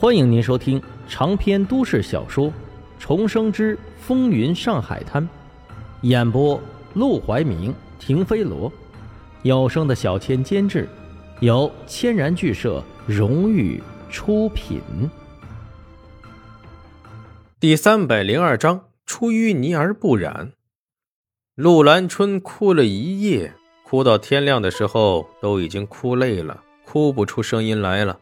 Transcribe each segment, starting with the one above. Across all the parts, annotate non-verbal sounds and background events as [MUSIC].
欢迎您收听长篇都市小说《重生之风云上海滩》，演播：陆怀明、停飞罗，有声的小千监制，由千然剧社荣誉出品。第三百零二章：出淤泥而不染。陆兰春哭了一夜，哭到天亮的时候，都已经哭累了，哭不出声音来了。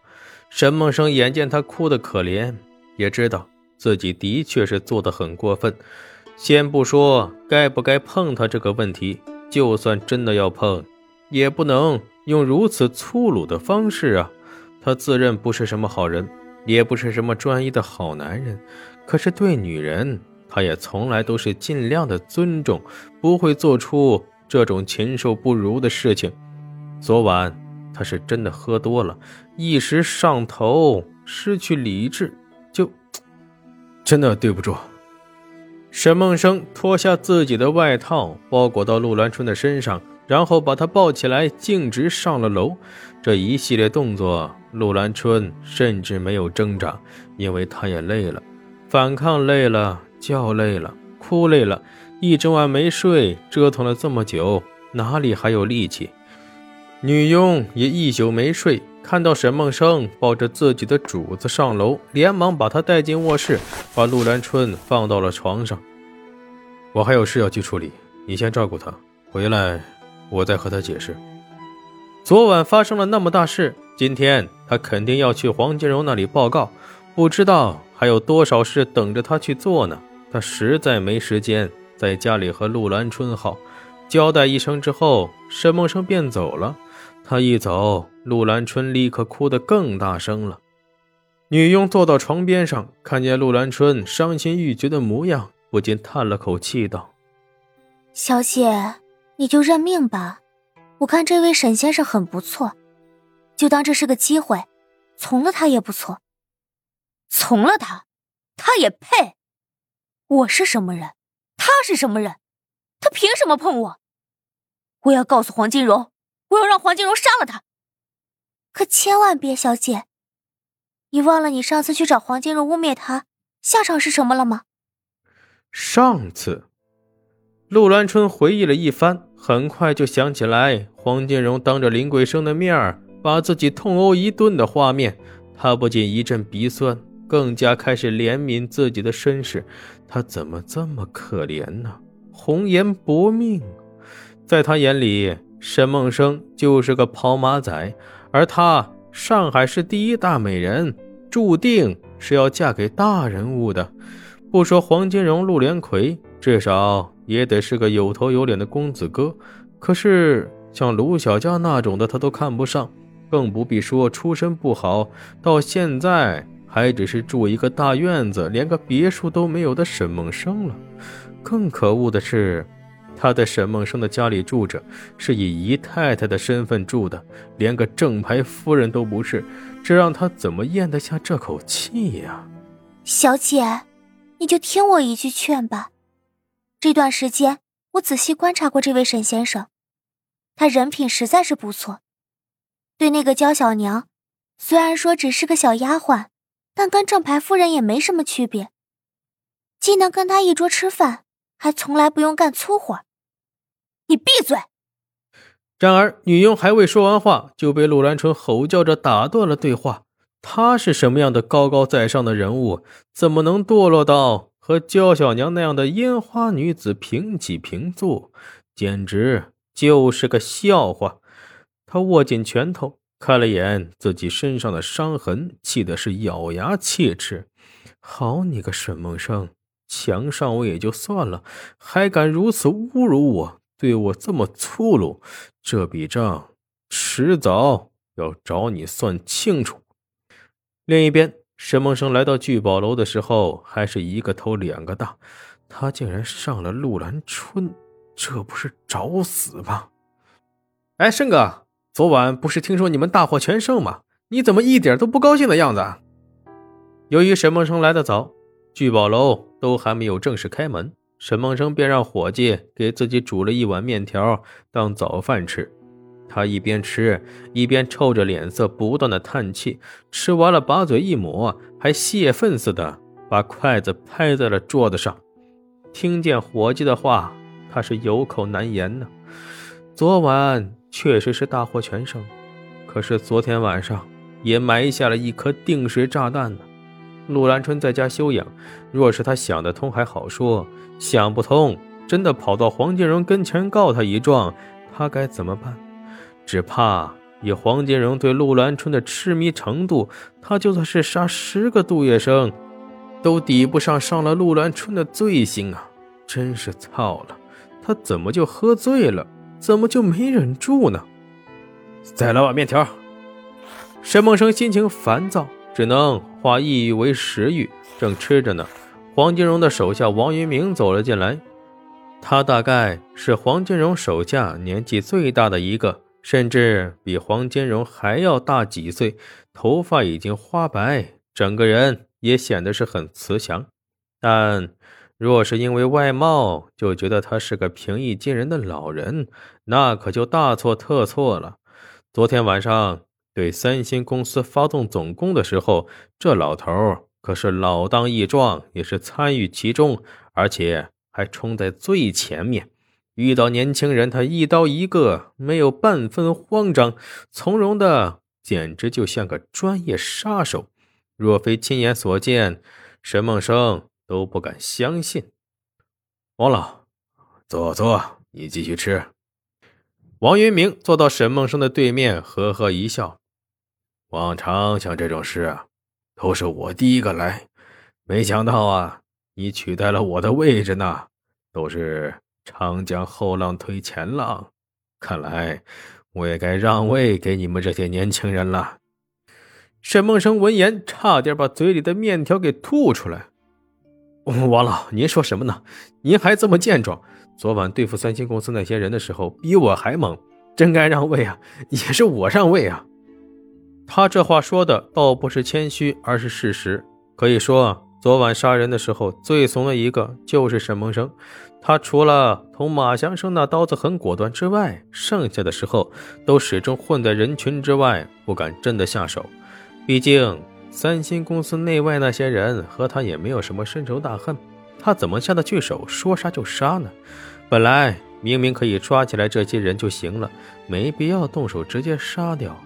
沈梦生眼见他哭得可怜，也知道自己的确是做得很过分。先不说该不该碰他这个问题，就算真的要碰，也不能用如此粗鲁的方式啊！他自认不是什么好人，也不是什么专一的好男人，可是对女人，他也从来都是尽量的尊重，不会做出这种禽兽不如的事情。昨晚。他是真的喝多了，一时上头，失去理智，就 [TSK] 真的对不住。沈梦生脱下自己的外套，包裹到陆兰春的身上，然后把她抱起来，径直上了楼。这一系列动作，陆兰春甚至没有挣扎，因为她也累了，反抗累了，叫累了，哭累了，一整晚没睡，折腾了这么久，哪里还有力气？女佣也一宿没睡，看到沈梦生抱着自己的主子上楼，连忙把他带进卧室，把陆兰春放到了床上。我还有事要去处理，你先照顾他，回来我再和他解释。昨晚发生了那么大事，今天他肯定要去黄金荣那里报告，不知道还有多少事等着他去做呢。他实在没时间在家里和陆兰春好。交代一声之后，沈梦生便走了。他一走，陆兰春立刻哭得更大声了。女佣坐到床边上，看见陆兰春伤心欲绝的模样，不禁叹了口气，道：“小姐，你就认命吧。我看这位沈先生很不错，就当这是个机会，从了他也不错。从了他，他也配？我是什么人？他是什么人？他凭什么碰我？我要告诉黄金荣。”我要让黄金荣杀了他，可千万别，小姐！你忘了你上次去找黄金荣污蔑他，下场是什么了吗？上次，陆兰春回忆了一番，很快就想起来黄金荣当着林桂生的面儿把自己痛殴一顿的画面，他不仅一阵鼻酸，更加开始怜悯自己的身世。他怎么这么可怜呢？红颜薄命，在他眼里。沈梦生就是个跑马仔，而她上海市第一大美人，注定是要嫁给大人物的。不说黄金荣、陆连魁，至少也得是个有头有脸的公子哥。可是像卢小佳那种的，他都看不上，更不必说出身不好，到现在还只是住一个大院子，连个别墅都没有的沈梦生了。更可恶的是。他在沈梦生的家里住着，是以姨太太的身份住的，连个正牌夫人都不是，这让他怎么咽得下这口气呀？小姐，你就听我一句劝吧。这段时间我仔细观察过这位沈先生，他人品实在是不错。对那个娇小娘，虽然说只是个小丫鬟，但跟正牌夫人也没什么区别。既能跟他一桌吃饭，还从来不用干粗活。你闭嘴！然而，女佣还未说完话，就被陆兰春吼叫着打断了对话。她是什么样的高高在上的人物，怎么能堕落到和焦小娘那样的烟花女子平起平坐？简直就是个笑话！他握紧拳头，看了眼自己身上的伤痕，气的是咬牙切齿。好你个沈梦生，强上我也就算了，还敢如此侮辱我！对我这么粗鲁，这笔账迟早要找你算清楚。另一边，沈梦生来到聚宝楼的时候，还是一个头两个大，他竟然上了陆兰春，这不是找死吗？哎，申哥，昨晚不是听说你们大获全胜吗？你怎么一点都不高兴的样子？由于沈梦生来的早，聚宝楼都还没有正式开门。沈梦生便让伙计给自己煮了一碗面条当早饭吃。他一边吃一边臭着脸色，不断的叹气。吃完了，把嘴一抹，还泄愤似的把筷子拍在了桌子上。听见伙计的话，他是有口难言呢。昨晚确实是大获全胜，可是昨天晚上也埋下了一颗定时炸弹呢。陆兰春在家休养，若是他想得通还好说，想不通，真的跑到黄金荣跟前告他一状，他该怎么办？只怕以黄金荣对陆兰春的痴迷程度，他就算是杀十个杜月笙，都抵不上上了陆兰春的罪行啊！真是操了，他怎么就喝醉了？怎么就没忍住呢？再来碗面条。沈梦生心情烦躁。只能化一欲为食欲，正吃着呢。黄金荣的手下王云明走了进来，他大概是黄金荣手下年纪最大的一个，甚至比黄金荣还要大几岁，头发已经花白，整个人也显得是很慈祥。但若是因为外貌就觉得他是个平易近人的老人，那可就大错特错了。昨天晚上。对三星公司发动总攻的时候，这老头可是老当益壮，也是参与其中，而且还冲在最前面。遇到年轻人，他一刀一个，没有半分慌张，从容的，简直就像个专业杀手。若非亲眼所见，沈梦生都不敢相信。王老，坐坐，你继续吃。王云明坐到沈梦生的对面，呵呵一笑。往常像这种事啊，都是我第一个来，没想到啊，你取代了我的位置呢。都是长江后浪推前浪，看来我也该让位给你们这些年轻人了。沈梦生闻言，差点把嘴里的面条给吐出来。王老，您说什么呢？您还这么健壮，昨晚对付三星公司那些人的时候，比我还猛，真该让位啊！也是我让位啊。他这话说的倒不是谦虚，而是事实。可以说，昨晚杀人的时候最怂的一个就是沈梦生。他除了同马祥生那刀子很果断之外，剩下的时候都始终混在人群之外，不敢真的下手。毕竟三星公司内外那些人和他也没有什么深仇大恨，他怎么下得去手，说杀就杀呢？本来明明可以抓起来这些人就行了，没必要动手直接杀掉。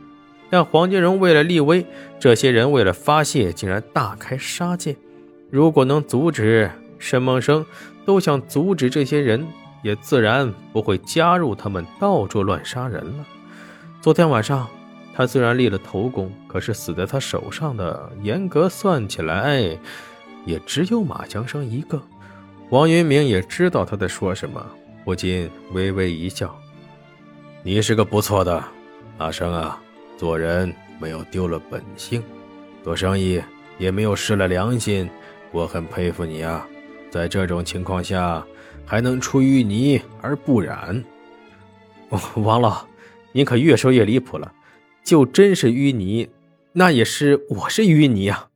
但黄金荣为了立威，这些人为了发泄，竟然大开杀戒。如果能阻止沈梦生，都想阻止这些人，也自然不会加入他们到处乱杀人了。昨天晚上，他虽然立了头功，可是死在他手上的，严格算起来，也只有马强生一个。王云明也知道他在说什么，不禁微微一笑：“你是个不错的阿生啊。”做人没有丢了本性，做生意也没有失了良心，我很佩服你啊！在这种情况下还能出淤泥而不染。[LAUGHS] 王老，您可越说越离谱了，就真是淤泥，那也是我是淤泥啊！